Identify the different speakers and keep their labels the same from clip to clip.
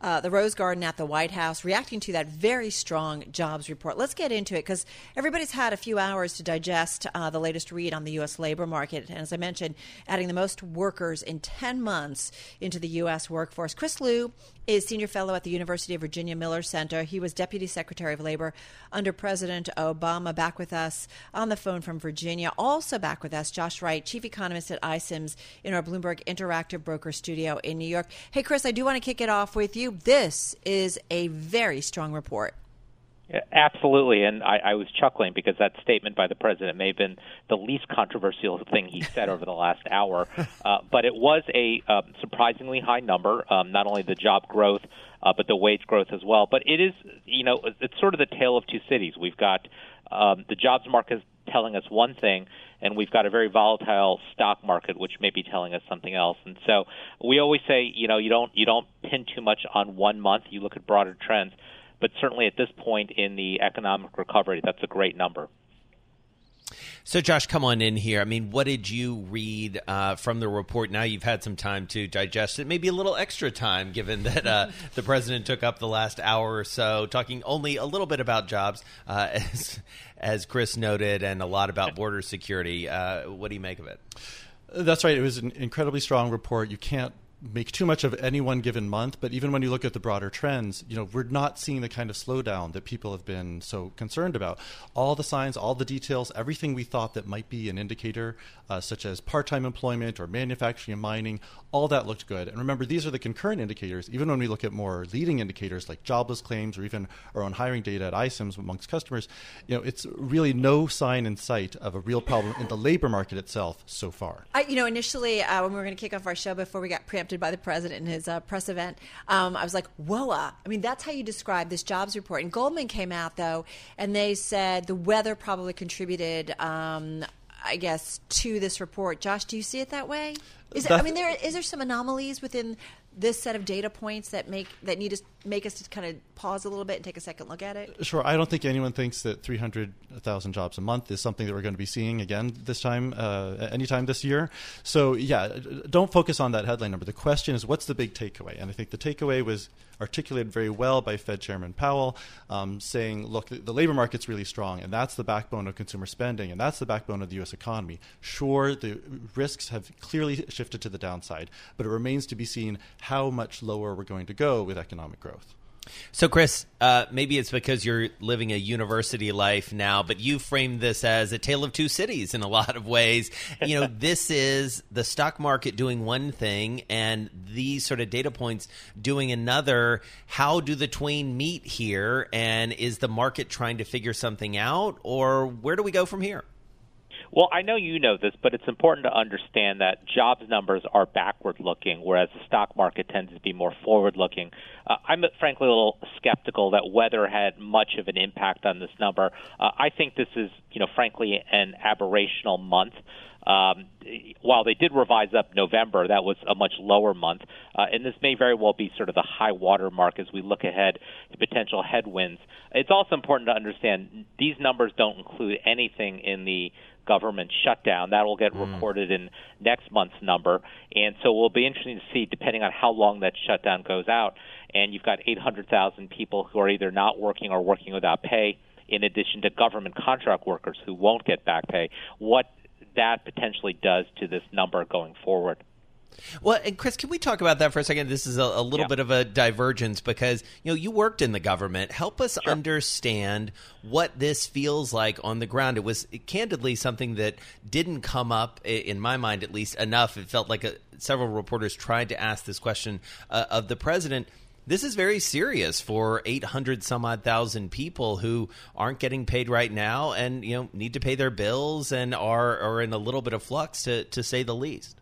Speaker 1: uh, the Rose Garden at the White House, reacting to that very strong jobs report. Let's get into it because everybody's had a few hours to digest uh, the latest read on the U.S. labor market. And as I mentioned, adding the most workers in 10 months into the U.S. workforce. Chris Lu is senior fellow at the University of Virginia Miller Center. He was deputy secretary of labor under President Obama. Back with us on the phone from Virginia. Also back with us, Josh Wright, chief economist at iCIMS in our Bloomberg Interactive Broker Studio in New York. Hey, Chris, I do want to kick it off with you. This is a very strong report.
Speaker 2: Absolutely, and I, I was chuckling because that statement by the president may have been the least controversial thing he said over the last hour. Uh, but it was a uh, surprisingly high number, um, not only the job growth, uh, but the wage growth as well. But it is, you know, it's sort of the tale of two cities. We've got um, the jobs market telling us one thing, and we've got a very volatile stock market which may be telling us something else. And so we always say, you know, you don't you don't pin too much on one month. You look at broader trends but certainly at this point in the economic recovery, that's a great number.
Speaker 3: So, Josh, come on in here. I mean, what did you read uh, from the report? Now you've had some time to digest it, maybe a little extra time, given that uh, the president took up the last hour or so talking only a little bit about jobs, uh, as, as Chris noted, and a lot about border security. Uh, what do you make of it?
Speaker 4: That's right. It was an incredibly strong report. You can't make too much of any one given month, but even when you look at the broader trends, you know, we're not seeing the kind of slowdown that people have been so concerned about. All the signs, all the details, everything we thought that might be an indicator, uh, such as part-time employment or manufacturing and mining, all that looked good. And remember, these are the concurrent indicators. Even when we look at more leading indicators like jobless claims or even our own hiring data at iCIMS amongst customers, you know, it's really no sign in sight of a real problem in the labor market itself so far.
Speaker 1: I, you know, initially uh, when we were going to kick off our show before we got preempted by the president in his uh, press event, um, I was like, "Whoa!" I mean, that's how you describe this jobs report. And Goldman came out though, and they said the weather probably contributed. Um, I guess to this report, Josh, do you see it that way? Is it, I mean, there is there some anomalies within this set of data points that make that need to make us kind of pause a little bit and take a second look at it?
Speaker 4: Sure. I don't think anyone thinks that 300,000 jobs a month is something that we're going to be seeing again this time, uh, anytime this year. So, yeah, don't focus on that headline number. The question is, what's the big takeaway? And I think the takeaway was articulated very well by Fed Chairman Powell, um, saying, look, the labor market's really strong, and that's the backbone of consumer spending, and that's the backbone of the U.S. economy. Sure, the risks have clearly shifted to the downside, but it remains to be seen how much lower we're going to go with economic growth.
Speaker 3: So, Chris, uh, maybe it's because you're living a university life now, but you framed this as a tale of two cities in a lot of ways. You know, this is the stock market doing one thing and these sort of data points doing another. How do the twain meet here? And is the market trying to figure something out, or where do we go from here?
Speaker 2: Well, I know you know this, but it's important to understand that jobs numbers are backward looking, whereas the stock market tends to be more forward looking. Uh, I'm frankly a little skeptical that weather had much of an impact on this number. Uh, I think this is, you know, frankly, an aberrational month. Um, while they did revise up November, that was a much lower month, uh, and this may very well be sort of the high water mark as we look ahead to potential headwinds. It's also important to understand these numbers don't include anything in the government shutdown. That will get mm. recorded in next month's number, and so it will be interesting to see, depending on how long that shutdown goes out. And you've got 800,000 people who are either not working or working without pay in addition to government contract workers who won't get back pay. What that potentially does to this number going forward.
Speaker 3: Well, and Chris, can we talk about that for a second? This is a, a little yeah. bit of a divergence because you know you worked in the government. Help us sure. understand what this feels like on the ground. It was candidly something that didn't come up in my mind, at least enough. It felt like a, several reporters tried to ask this question uh, of the president this is very serious for 800 some odd thousand people who aren't getting paid right now and you know need to pay their bills and are are in a little bit of flux to to say the least.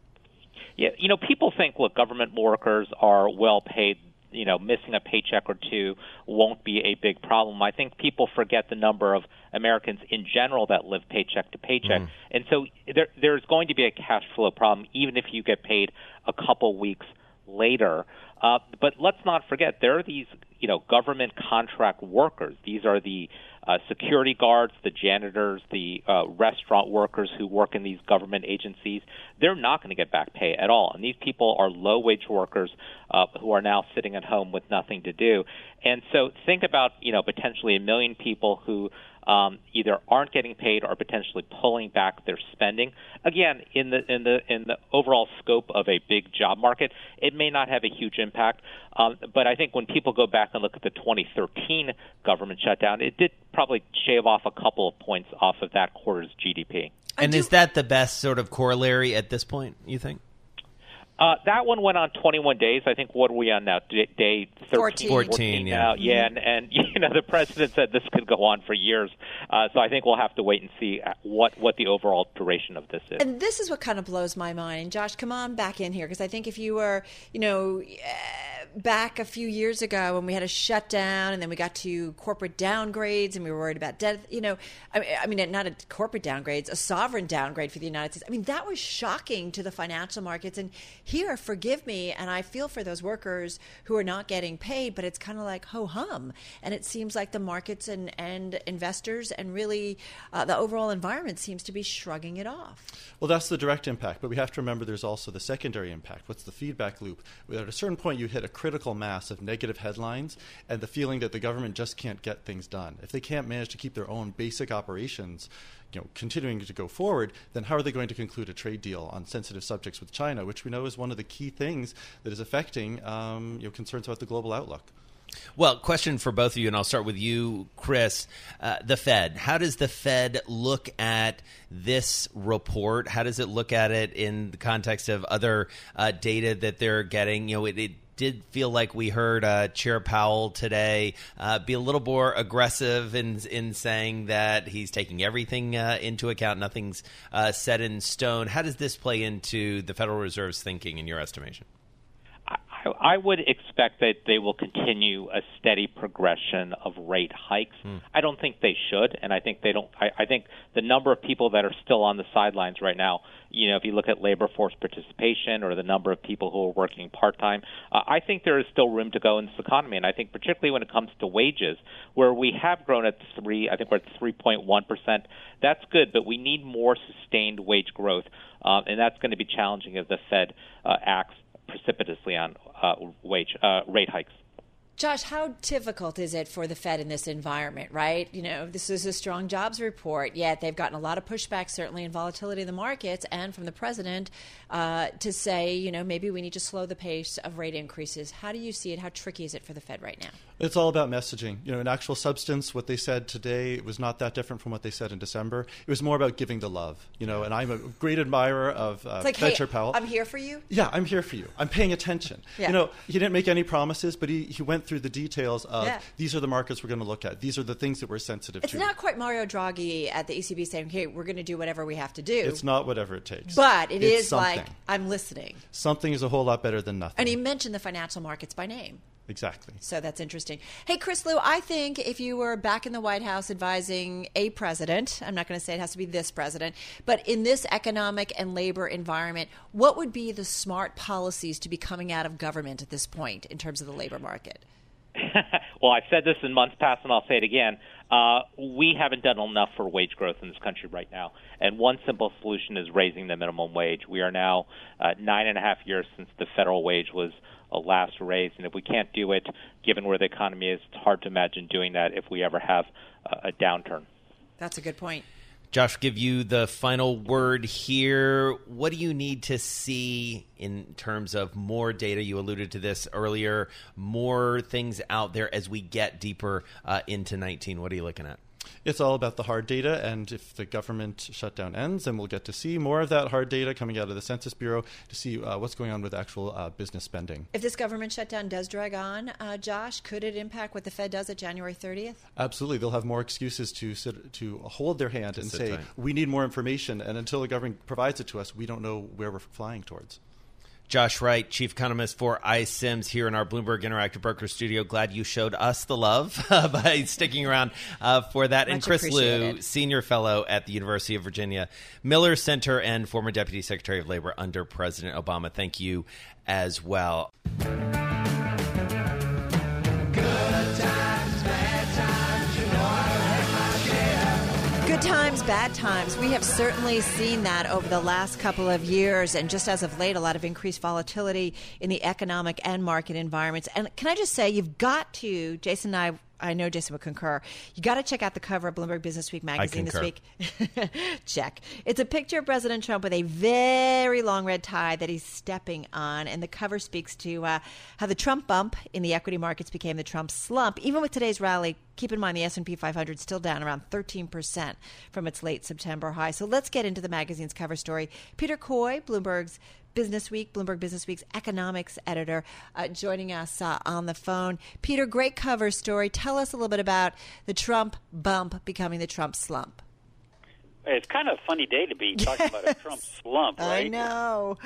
Speaker 2: Yeah, you know, people think look, government workers are well paid you know missing a paycheck or two won't be a big problem. I think people forget the number of Americans in general that live paycheck to paycheck, mm. and so there, there's going to be a cash flow problem even if you get paid a couple weeks later. Uh, but let's not forget there are these you know government contract workers. These are the uh, security guards, the janitors, the uh, restaurant workers who work in these government agencies, they're not going to get back pay at all. And these people are low wage workers uh, who are now sitting at home with nothing to do. And so think about, you know, potentially a million people who um, either aren't getting paid or potentially pulling back their spending. Again, in the in the in the overall scope of a big job market, it may not have a huge impact. Um, but I think when people go back and look at the 2013 government shutdown, it did probably shave off a couple of points off of that quarter's GDP.
Speaker 3: And is that the best sort of corollary at this point? You think?
Speaker 2: Uh, that one went on 21 days. I think what are we on now? Day 13,
Speaker 1: 14.
Speaker 3: 14 yeah. Now.
Speaker 2: Yeah, and, and you know the president said this could go on for years. Uh, so I think we'll have to wait and see what what the overall duration of this is.
Speaker 1: And this is what kind of blows my mind. Josh, come on back in here because I think if you were, you know. Uh, back a few years ago when we had a shutdown and then we got to corporate downgrades and we were worried about debt. You know, I I mean, not a corporate downgrades, a sovereign downgrade for the United States. I mean, that was shocking to the financial markets. And here, forgive me, and I feel for those workers who are not getting paid, but it's kind of like ho hum. And it seems like the markets and, and investors and really uh, the overall environment seems to be shrugging it off.
Speaker 4: Well, that's the direct impact, but we have to remember there's also the secondary impact. What's the feedback loop? At a certain point, you hit a critical mass of negative headlines and the feeling that the government just can't get things done. If they can't manage to keep their own basic operations you know, continuing to go forward, then how are they going to conclude a trade deal on sensitive subjects with China, which we know is one of the key things that is affecting um, you know, concerns about the global outlook?
Speaker 3: Well, question for both of you, and I'll start with you, Chris. Uh, the Fed. How does the Fed look at this report? How does it look at it in the context of other uh, data that they're getting? You know, it, it did feel like we heard uh, Chair Powell today uh, be a little more aggressive in in saying that he's taking everything uh, into account. Nothing's uh, set in stone. How does this play into the Federal Reserve's thinking, in your estimation?
Speaker 2: I would expect that they will continue a steady progression of rate hikes. Hmm. I don't think they should, and I think they don't. I, I think the number of people that are still on the sidelines right now, you know, if you look at labor force participation or the number of people who are working part time, uh, I think there is still room to go in this economy. And I think particularly when it comes to wages, where we have grown at three, I think we're at 3.1 percent. That's good, but we need more sustained wage growth, uh, and that's going to be challenging if the Fed uh, acts precipitously on uh, wage uh, rate hikes.
Speaker 1: Josh, how difficult is it for the Fed in this environment, right? You know, this is a strong jobs report, yet they've gotten a lot of pushback, certainly in volatility in the markets and from the president uh, to say, you know, maybe we need to slow the pace of rate increases. How do you see it? How tricky is it for the Fed right now?
Speaker 4: It's all about messaging. You know, in actual substance, what they said today was not that different from what they said in December. It was more about giving the love, you know, and I'm a great admirer of uh,
Speaker 1: like, hey,
Speaker 4: Powell.
Speaker 1: I'm here for you?
Speaker 4: Yeah, I'm here for you. I'm paying attention. Yeah. You know, he didn't make any promises, but he, he went through the details of yeah. these are the markets we're going to look at. These are the things that we're sensitive
Speaker 1: it's
Speaker 4: to.
Speaker 1: It's not quite Mario Draghi at the ECB saying, "Okay, we're going to do whatever we have to do."
Speaker 4: It's not whatever it takes.
Speaker 1: But it
Speaker 4: it's
Speaker 1: is like I'm listening.
Speaker 4: Something is a whole lot better than nothing.
Speaker 1: And he mentioned the financial markets by name.
Speaker 4: Exactly.
Speaker 1: So that's interesting. Hey, Chris Lu, I think if you were back in the White House advising a president, I'm not going to say it has to be this president, but in this economic and labor environment, what would be the smart policies to be coming out of government at this point in terms of the labor market?
Speaker 2: well, I've said this in months past, and I'll say it again. Uh, we haven't done enough for wage growth in this country right now. And one simple solution is raising the minimum wage. We are now uh, nine and a half years since the federal wage was uh, last raise. And if we can't do it, given where the economy is, it's hard to imagine doing that if we ever have a downturn.
Speaker 1: That's a good point.
Speaker 3: Josh, give you the final word here. What do you need to see in terms of more data? You alluded to this earlier. More things out there as we get deeper uh, into 19. What are you looking at?
Speaker 4: It's all about the hard data, and if the government shutdown ends, then we'll get to see more of that hard data coming out of the Census Bureau to see uh, what's going on with actual uh, business spending.
Speaker 1: If this government shutdown does drag on, uh, Josh, could it impact what the Fed does at January 30th?
Speaker 4: Absolutely. They'll have more excuses to sit, to hold their hand to and say, tight. we need more information, and until the government provides it to us, we don't know where we're flying towards.
Speaker 3: Josh Wright, chief economist for iCIMS, here in our Bloomberg Interactive Broker studio. Glad you showed us the love by sticking around uh, for that.
Speaker 1: Much
Speaker 3: and Chris. Lu, senior fellow at the University of Virginia Miller Center and former deputy secretary of labor under President Obama. Thank you as well.
Speaker 1: Good times, bad times. We have certainly seen that over the last couple of years, and just as of late, a lot of increased volatility in the economic and market environments. And can I just say, you've got to, Jason and I. I know Jason would concur. You got to check out the cover of Bloomberg Business Week magazine this week. check. It's a picture of President Trump with a very long red tie that he's stepping on, and the cover speaks to uh, how the Trump bump in the equity markets became the Trump slump. Even with today's rally, keep in mind the S&P 500 is still down around 13% from its late September high. So let's get into the magazine's cover story. Peter Coy, Bloomberg's Business Week, Bloomberg Business Week's economics editor, uh, joining us uh, on the phone. Peter, great cover story. Tell us a little bit about the Trump bump becoming the Trump slump.
Speaker 5: It's kind of a funny day to be talking about a Trump slump, right?
Speaker 1: I know.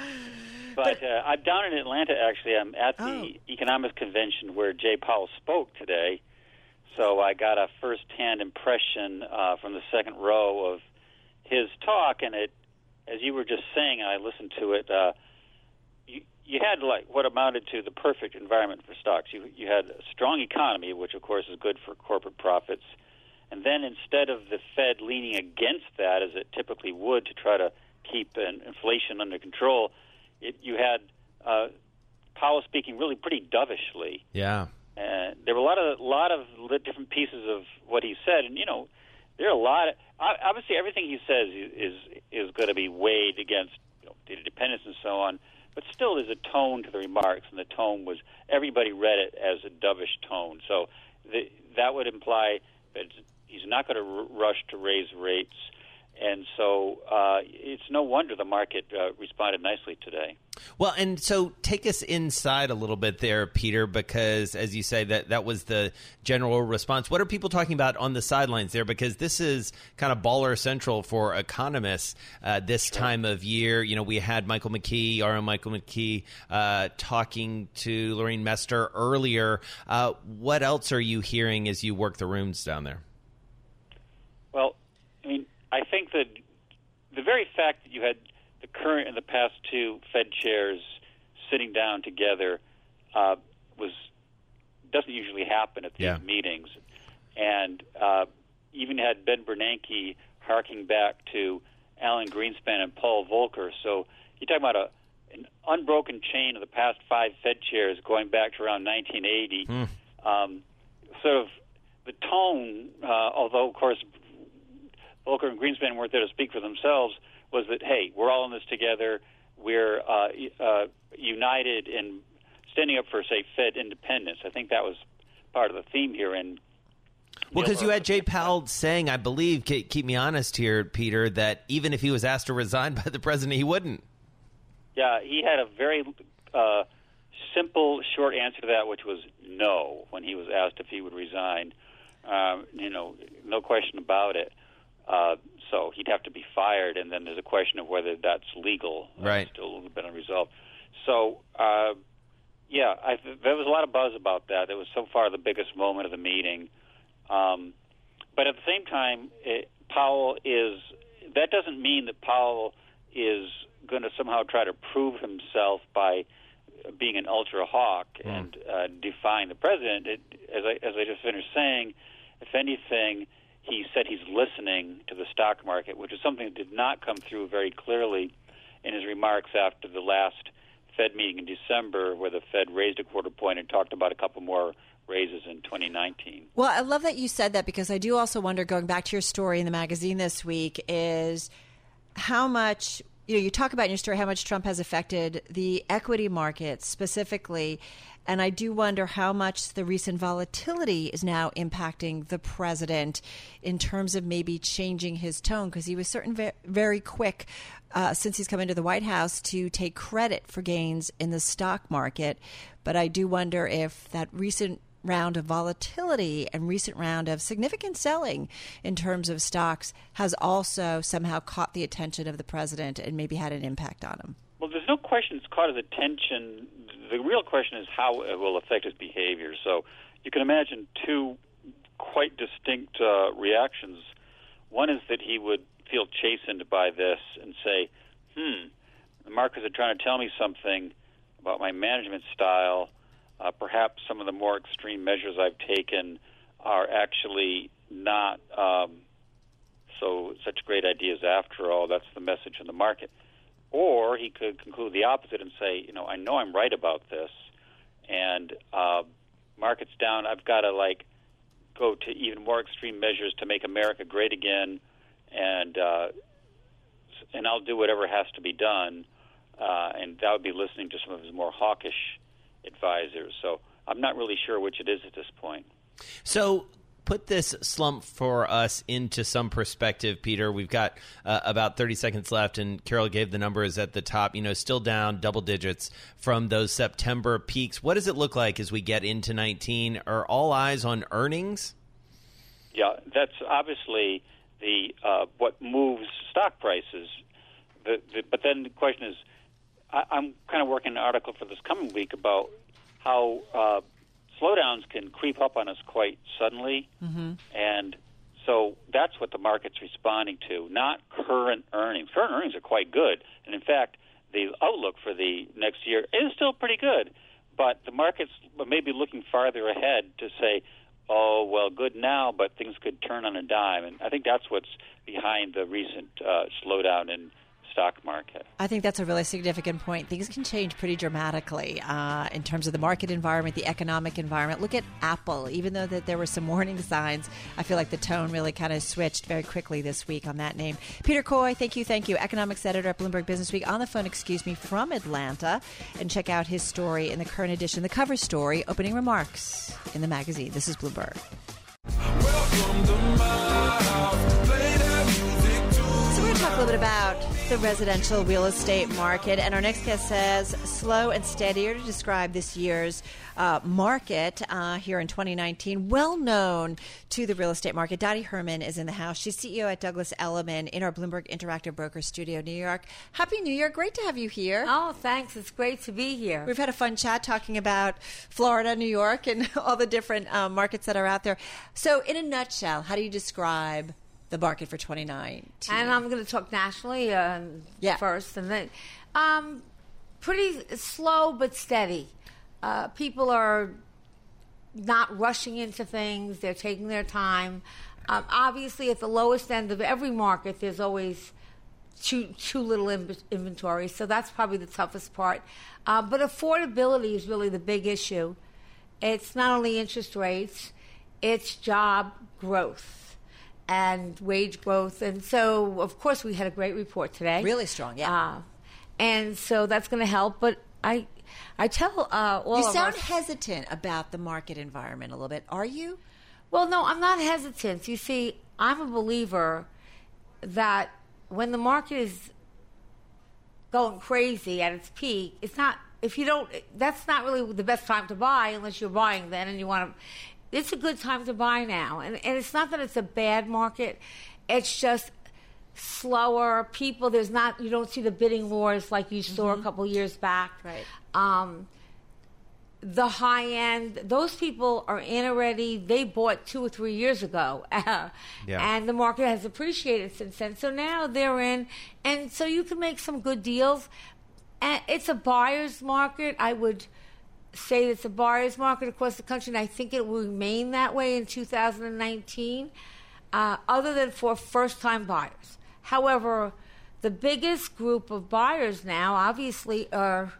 Speaker 5: But uh, I'm down in Atlanta, actually. I'm at the
Speaker 1: Oh.
Speaker 5: economics convention where Jay Powell spoke today. So I got a first-hand impression uh, from the second row of his talk, and it, as you were just saying, and I listened to it. Uh, you, you had like what amounted to the perfect environment for stocks. You you had a strong economy, which of course is good for corporate profits, and then instead of the Fed leaning against that as it typically would to try to keep an inflation under control, it, you had uh, Powell speaking really pretty dovishly.
Speaker 3: Yeah.
Speaker 5: Uh, there were a lot of lot of different pieces of what he said, and you know, there are a lot. Of, obviously, everything he says is is, going to be weighed against you know, data dependence and so on. But still, there's a tone to the remarks, and the tone was everybody read it as a dovish tone. So the, that would imply that he's not going to r- rush to raise rates, and so uh, it's no wonder the market uh, responded nicely today.
Speaker 3: Well, and so take us inside a little bit there, Peter, because as you say, that that was the general response. What are people talking about on the sidelines there? Because this is kind of baller central for economists uh, this time of year. You know, we had Michael McKee, our own Michael McKee, uh, talking to Loretta Mester earlier. Uh, what else are you hearing as you work the rooms down there?
Speaker 5: Well, I think that the very fact that you had the current and the past two Fed chairs sitting down together uh, was doesn't usually happen at these
Speaker 3: Yeah.
Speaker 5: meetings, and uh, even had Ben Bernanke harking back to Alan Greenspan and Paul Volcker. So you're talking about a an unbroken chain of the past five Fed chairs going back to around 1980. Um, sort of the tone, uh, although of course Volcker and Greenspan weren't there to speak for themselves, was that hey, we're all in this together. We're uh, uh, united in standing up for, say, Fed independence. I think that was part of the theme here. And
Speaker 3: Well, because you had Jay Powell saying, I believe, keep me honest here, Peter, that even if he was asked to resign by the president, he wouldn't.
Speaker 5: yeah, he had a very uh, simple, short answer to that, which was no when he was asked if he would resign. Um, you know, no question about it. Uh, so he'd have to be fired, and then there's a question of whether that's legal. Uh,
Speaker 3: Right.
Speaker 5: still a little bit unresolved. So, uh, yeah, I, there was a lot of buzz about that. It was so far the biggest moment of the meeting. Um, but at the same time, it, Powell is. That doesn't mean that Powell is going to somehow try to prove himself by being an ultra hawk and uh, defying the president. It, as I as I just finished saying, if anything, he said he's listening to the stock market, which is something that did not come through very clearly in his remarks after the last Fed meeting in December, where the Fed raised a quarter point and talked about a couple more raises in 2019.
Speaker 1: Well, I love that you said that because I do also wonder, going back to your story in the magazine this week, is how much you know you talk about in your story how much Trump has affected the equity markets specifically, and I do wonder how much the recent volatility is now impacting the president in terms of maybe changing his tone because he was certain ve- very quick uh, since he's come into the White House to take credit for gains in the stock market, but I do wonder if that recent round of volatility and recent round of significant selling in terms of stocks has also somehow caught the attention of the president and maybe had an impact on him.
Speaker 5: Well, there's no question it's caught his attention. The real question is how it will affect his behavior. So you can imagine two quite distinct uh, reactions. One is that he would feel chastened by this and say, hmm, the markets are trying to tell me something about my management style. Uh, perhaps some of the more extreme measures I've taken are actually not um, so such great ideas after all. That's the message in the market. Or he could conclude the opposite and say, you know, I know I'm right about this, and uh, markets down. I've got to like go to even more extreme measures to make America great again, and uh, and I'll do whatever has to be done. Uh, and that would be listening to some of his more hawkish advisors. So I'm not really sure which it is at this point.
Speaker 3: So put this slump for us into some perspective, Peter. We've got uh, about 30 seconds left, and Carol gave the numbers at the top. You know, still down double digits from those September peaks. What does it look like as we get into 19? Are all eyes on earnings?
Speaker 5: Yeah, that's obviously the uh, what moves stock prices. The, the, but then the question is, I, I'm kind of working an article for this coming week about how uh, slowdowns can creep up on us quite suddenly, mm-hmm. and so that's what the market's responding to, not current earnings. Current earnings are quite good, and in fact, the outlook for the next year is still pretty good. But the market's maybe looking farther ahead to say, oh well, good now, but things could turn on a dime, and I think that's what's behind the recent uh, slowdown in stock market.
Speaker 1: I think that's a really significant point. Things can change pretty dramatically uh, in terms of the market environment, the economic environment. Look at Apple. Even though that there were some warning signs, I feel like the tone really kind of switched very quickly this week on that name. Peter Coy, thank you, thank you. Economics editor at Bloomberg Business Week on the phone, excuse me, from Atlanta. And check out his story in the current edition, the cover story, opening remarks in the magazine. This is Bloomberg. So we're going To talk a little bit about the residential real estate market. And our next guest says slow and steadier to describe this year's uh, market uh, here in 2019. Well known to the real estate market. Dottie Herman is in the house. She's CEO at Douglas Elliman in our Bloomberg Interactive Broker Studio, New York. Happy New Year. Great to have you here.
Speaker 6: Oh, thanks. It's great to be here.
Speaker 1: We've had a fun chat talking about Florida, New York, and all the different um, markets that are out there. So, in a nutshell, how do you describe the market for 2019.
Speaker 6: And I'm going to talk nationally uh, yeah. first, and then um, pretty slow but steady. Uh, people are not rushing into things; they're taking their time. Um, obviously, at the lowest end of every market, there's always too too little in- inventory, so that's probably the toughest part. Uh, but affordability is really the big issue. It's not only interest rates; it's job growth and wage growth. And so, of course, we had a great report today.
Speaker 1: Really strong, yeah. Uh,
Speaker 6: and so that's going to help. But I, I tell uh, all
Speaker 1: you sound
Speaker 6: our,
Speaker 1: hesitant about the market environment a little bit. Are you?
Speaker 6: Well, no, I'm not hesitant. You see, I'm a believer that when the market is going crazy at its peak, it's not if you don't that's not really the best time to buy unless you're buying then and you want to it's a good time to buy now. And, and it's not that it's a bad market, it's just slower. People, there's not, you don't see the bidding wars like you saw mm-hmm. a couple years back.
Speaker 1: Right.
Speaker 6: Um, the high end, those people are in already. They bought two or three years ago. yeah. And the market has appreciated since then. So now they're in. And so you can make some good deals. And it's a buyer's market. I would say it's a buyer's market across the country, and I think it will remain that way in 2019, uh, other than for first time buyers. However, the biggest group of buyers now, obviously, are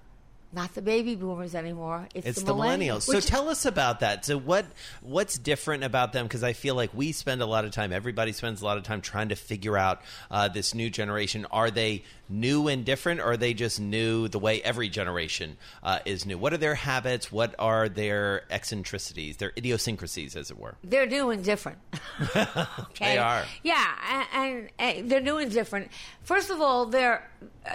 Speaker 6: not the baby boomers anymore. It's,
Speaker 3: it's
Speaker 6: the,
Speaker 3: the millennials. So tell us about that. So what what's different about them? Because I feel like we spend a lot of time. Everybody spends a lot of time trying to figure out uh, this new generation. Are they new and different, or are they just new the way every generation uh, is new? What are their habits? What are their eccentricities, their idiosyncrasies, as it were?
Speaker 6: They're new and different.
Speaker 3: okay? They are.
Speaker 6: Yeah, and, and, and, they're new and different. First of all, they're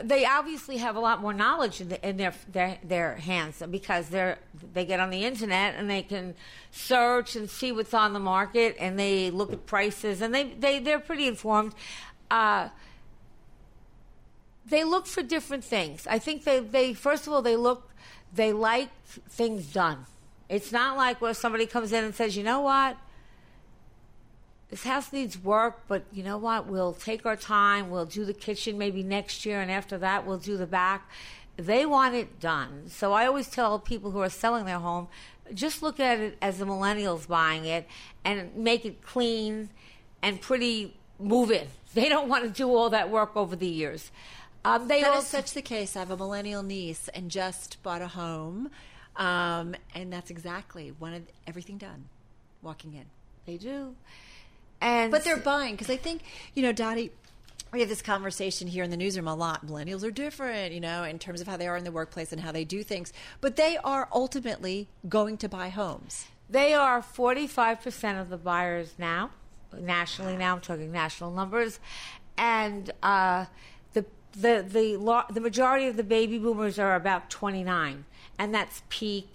Speaker 6: they obviously have a lot more knowledge in, the, in their, their their hands because they're they get on the internet and they can search and see what's on the market and they look at prices and they, they they're pretty informed. Uh, they look for different things. I think they, they first of all they look they like things done. It's not like where somebody comes in and says, you know what, this house needs work, but you know what, we'll take our time. We'll do the kitchen maybe next year, and after that, we'll do the back. They want it done. So I always tell people who are selling their home, just look at it as the millennials buying it and make it clean and pretty move in. They don't want to do all that work over the years.
Speaker 1: Um, they that also, is such the case. I have a millennial niece and just bought a home, um, and that's exactly wanted everything done, walking in.
Speaker 6: They do,
Speaker 1: and but they're buying because I think you know, Dottie. We have this conversation here in the newsroom a lot. Millennials are different, you know, in terms of how they are in the workplace and how they do things, but they are ultimately going to buy homes.
Speaker 6: They are 45% of the buyers now, nationally now, I'm talking national numbers. And uh, the the the majority of the baby boomers are about 29, and that's peak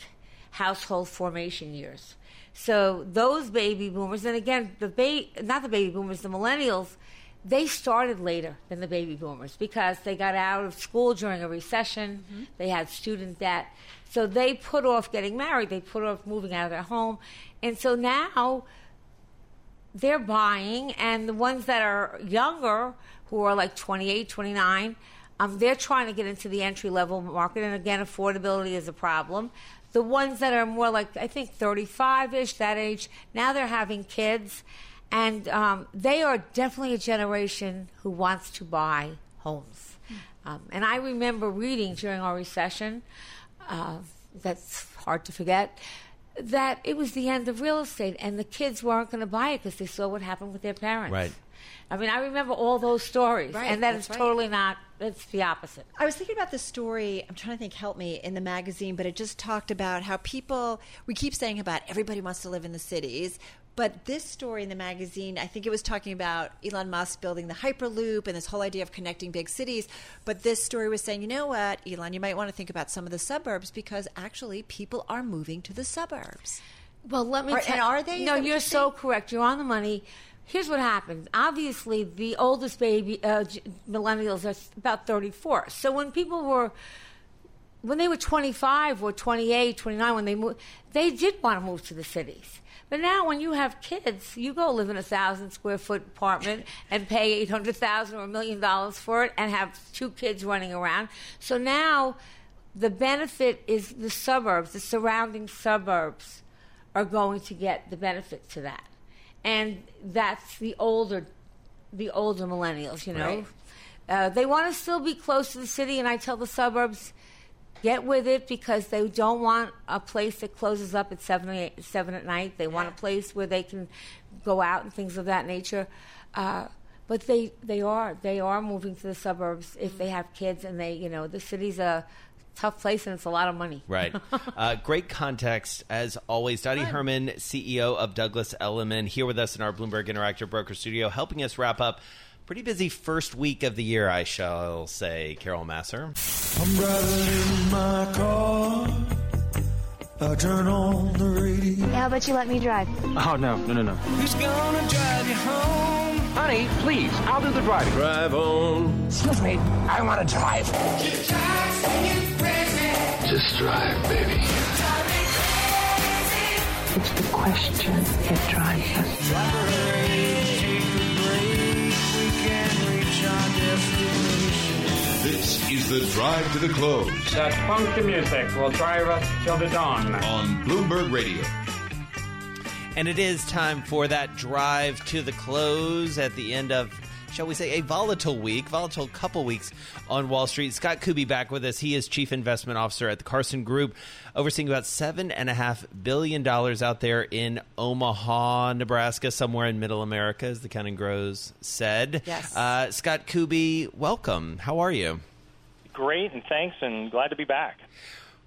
Speaker 6: household formation years. So those baby boomers, and again, the ba- not the baby boomers, the millennials, they started later than the baby boomers because they got out of school during a recession. Mm-hmm. They had student debt, so they put off getting married. They put off moving out of their home, and so now they're buying, and the ones that are younger who are like 28, 29. Um, they're trying to get into the entry level market, and again, affordability is a problem. The ones that are more like, I think, 35 ish, that age, now they're having kids, and um, they are definitely a generation who wants to buy homes. Um, and I remember reading during our recession, uh, that's hard to forget, that it was the end of real estate, and the kids weren't going to buy it because they saw what happened with their parents.
Speaker 3: Right.
Speaker 6: I mean, I remember all those stories,
Speaker 1: right,
Speaker 6: and that is right. totally not. It's the opposite.
Speaker 1: I was thinking about the story. I'm trying to think. Help me in the magazine, but it just talked about how people. We keep saying about everybody wants to live in the cities, but this story in the magazine, I think it was talking about Elon Musk building the Hyperloop and this whole idea of connecting big cities. But this story was saying, you know what, Elon, you might want to think about some of the suburbs because actually people are moving to the suburbs.
Speaker 6: Well, let me.
Speaker 1: tell. and are they?
Speaker 6: No, you're so correct. You're on the money here's what happens. Obviously, the oldest baby uh, millennials are about 34. So when people were when they were 25 or 28, 29, when they moved, they did want to move to the cities. But now, when you have kids, you go live in a thousand square foot apartment and pay eight hundred thousand or a million dollars for it, and have two kids running around. So now, the benefit is the suburbs, the surrounding suburbs, are going to get the benefit to that and that's the older, the older millennials. You know, right. uh, they want to still be close to the city, and I tell the suburbs, get with it because they don't want a place that closes up at seven, eight, seven at night. They want a place where they can go out and things of that nature. Uh, but they, they are they are moving to the suburbs if they have kids and they you know the city's a tough place and it's a lot of money.
Speaker 3: Right. uh, great context as always. Dottie Fun. Herman, CEO of Douglas Elliman, here with us in our Bloomberg Interactive Broker Studio, helping us wrap up. Pretty busy first week of the year, I shall say, Carol Massar. I'm driving in my car.
Speaker 7: I turn on the radio. How about you let me drive?
Speaker 8: Oh, no, no, no, no. Who's gonna drive you home? Honey, please, I'll do the driving.
Speaker 9: Drive on.
Speaker 8: Excuse me, I want to drive.
Speaker 9: Just drive, baby.
Speaker 10: It's the question that drives us.
Speaker 9: This is the drive to the close.
Speaker 11: That funky music will drive us till the dawn.
Speaker 9: On Bloomberg Radio.
Speaker 3: And it is time for that drive to the close at the end of shall we say, a volatile week, volatile couple weeks on Wall Street. Scott Kubie back with us. He is Chief Investment Officer at the Carson Group, overseeing about $7.5 billion out there in Omaha, Nebraska, somewhere in middle America, as the Counting Crows said.
Speaker 1: Yes.
Speaker 3: Uh, Scott Kubie, welcome. How are you?
Speaker 12: Great, and thanks, and glad to be back.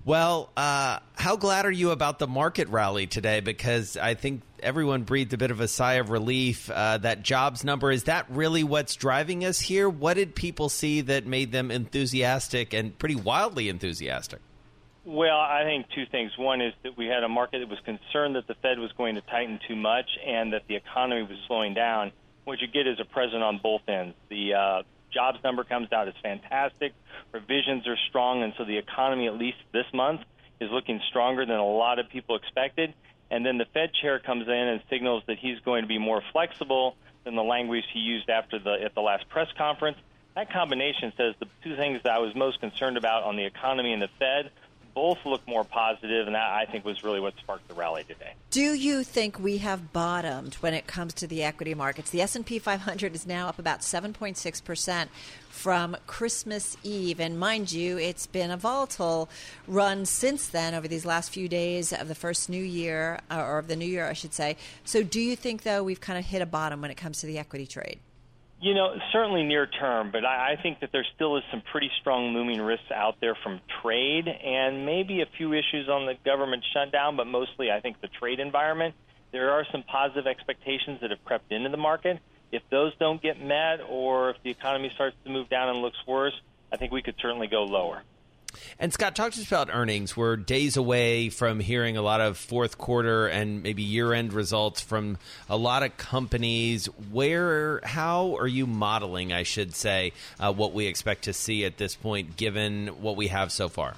Speaker 3: Well, uh, how glad are you about the market rally today? Because I think everyone breathed a bit of a sigh of relief. Uh, that jobs number is that really what's driving us here? What did people see that made them enthusiastic and pretty wildly enthusiastic?
Speaker 12: Well, I think two things. One is that we had a market that was concerned that the Fed was going to tighten too much and that the economy was slowing down. What you get is a present on both ends. The uh, jobs number comes out, it's fantastic. Revisions are strong, and so the economy, at least this month, is looking stronger than a lot of people expected. And then the Fed chair comes in and signals that he's going to be more flexible than the language he used after the at the last press conference. That combination says the two things that I was most concerned about on the economy and the Fed both look more positive, and that I think was really what sparked the rally today.
Speaker 1: Do you think we have bottomed when it comes to the equity markets? The S and P 500 is now up about 7.6 percent from Christmas Eve, and mind you, it's been a volatile run since then over these last few days of the first new year, uh, or of the new year, I should say. So, do you think though we've kind of hit a bottom when it comes to the equity trade?
Speaker 12: You know, certainly near term, but I, I think that there still is some pretty strong looming risks out there from trade and maybe a few issues on the government shutdown, but mostly I think the trade environment. There are some positive expectations that have crept into the market. If those don't get met or if the economy starts to move down and looks worse, I think we could certainly go lower.
Speaker 3: And Scott, talk to us about earnings. We're days away from hearing a lot of fourth quarter and maybe year end results from a lot of companies. Where, how are you modeling, I should say, uh, what we expect to see at this point, given what we have so far?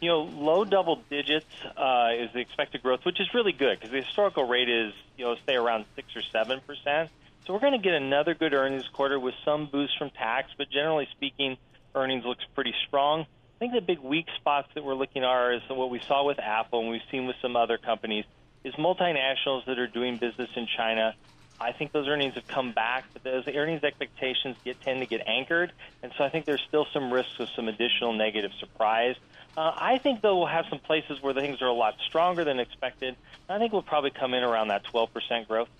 Speaker 12: You know, low double digits uh, is the expected growth, which is really good because the historical rate is, you know, stay around six or seven percent. So we're going to get another good earnings quarter with some boost from tax, but generally speaking, earnings looks pretty strong. I think the big weak spots that we're looking at are is what we saw with Apple and we've seen with some other companies is multinationals that are doing business in China. I think those earnings have come back, but those earnings expectations get tend to get anchored, and so I think there's still some risks of some additional negative surprise. Uh, I think though we'll have some places where the things are a lot stronger than expected. I think we'll probably come in around that 12% growth.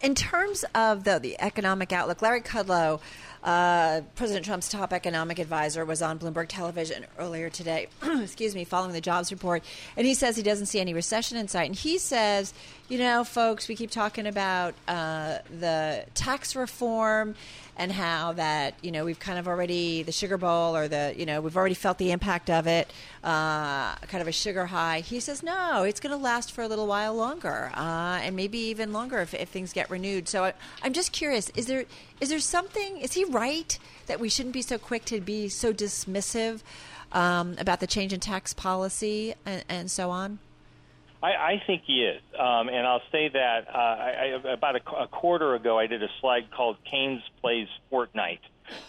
Speaker 1: In terms of the, the economic outlook, Larry Kudlow, uh, President Trump's top economic advisor, was on Bloomberg Television earlier today, excuse me, following the jobs report, and he says he doesn't see any recession in sight. And he says, you know, folks, we keep talking about uh, the tax reform and how that you know we've kind of already the sugar bowl or the you know we've already felt the impact of it, uh, kind of a sugar high. He says no, it's going to last for a little while longer, uh, and maybe even longer if, if things get renewed. So I, I'm just curious: is there is there something? Is he right that we shouldn't be so quick to be so dismissive um, about the change in tax policy and, and so on?
Speaker 12: I, I think he is, um, and I'll say that uh, I, I, about a, a quarter ago, I did a slide called "Keynes Plays Fortnite,"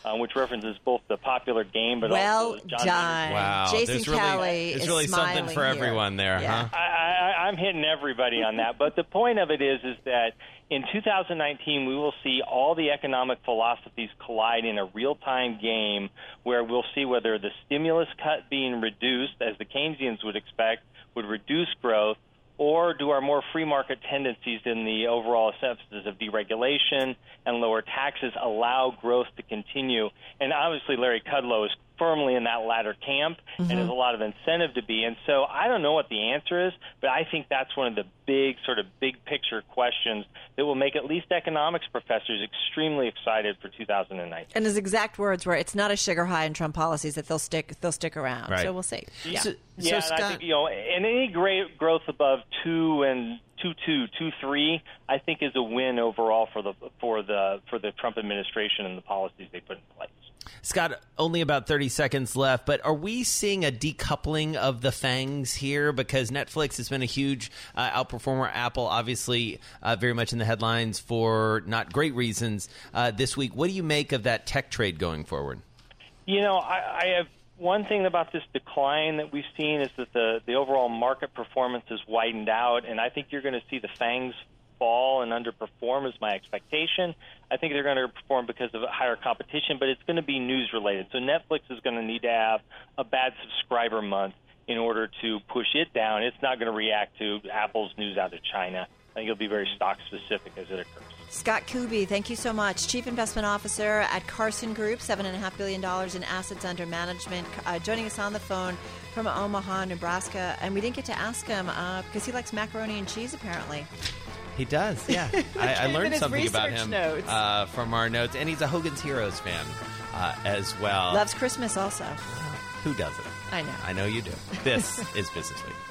Speaker 12: uh, which references both the popular game, but
Speaker 1: well
Speaker 12: also John
Speaker 1: done.
Speaker 3: Wow,
Speaker 1: Jason
Speaker 3: there's really,
Speaker 1: Kelly
Speaker 3: there's
Speaker 1: is
Speaker 3: really something for
Speaker 1: here.
Speaker 3: everyone there,
Speaker 1: Yeah.
Speaker 3: huh?
Speaker 12: I, I, I'm hitting everybody on that, but the point of it is, is that in 2019 we will see all the economic philosophies collide in a real-time game, where we'll see whether the stimulus cut being reduced, as the Keynesians would expect, would reduce growth, or do our more free market tendencies in the overall senses of deregulation and lower taxes allow growth to continue? And obviously, Larry Kudlow is firmly in that latter camp and
Speaker 1: Mm-hmm.
Speaker 12: has a lot of incentive to be. And so I don't know what the answer is, but I think that's one of the big, sort of big picture questions that will make at least economics professors extremely excited for 2019.
Speaker 1: And his exact words were, "It's not a sugar high in Trump policies that they'll stick they'll stick around."
Speaker 3: Right.
Speaker 1: So we'll see. Yeah.
Speaker 3: So,
Speaker 12: Yeah,
Speaker 3: so
Speaker 12: and
Speaker 3: Scott,
Speaker 12: I think you know, and any great growth above two and two two two three, I think is a win overall for the for the for the Trump administration and the policies they put in place.
Speaker 3: Scott, only about 30 seconds left, but are we seeing a decoupling of the fangs here? Because Netflix has been a huge uh, outperformer. Apple, obviously, uh, very much in the headlines for not great reasons uh, this week. What do you make of that tech trade going forward?
Speaker 12: You know, I, I have one thing about this decline that we've seen is that the the overall market performance has widened out, and I think you're going to see the fangs fall and underperform is my expectation. I think they're going to perform because of higher competition, but it's going to be news related. So Netflix is going to need to have a bad subscriber month in order to push it down. It's not going to react to Apple's news out of China. I think it'll be very stock specific as it occurs.
Speaker 1: Scott Kubie, thank you so much. Chief Investment Officer at Carson Group, $7.5 billion in assets under management, uh, joining us on the phone from Omaha, Nebraska. And we didn't get to ask him uh, because he likes macaroni and cheese, apparently.
Speaker 3: He does, yeah. I, I learned something about him uh, from our notes, and he's a Hogan's Heroes fan uh, as well.
Speaker 1: Loves Christmas also.
Speaker 3: Who doesn't?
Speaker 1: I know.
Speaker 3: I know you do. This is Business Week.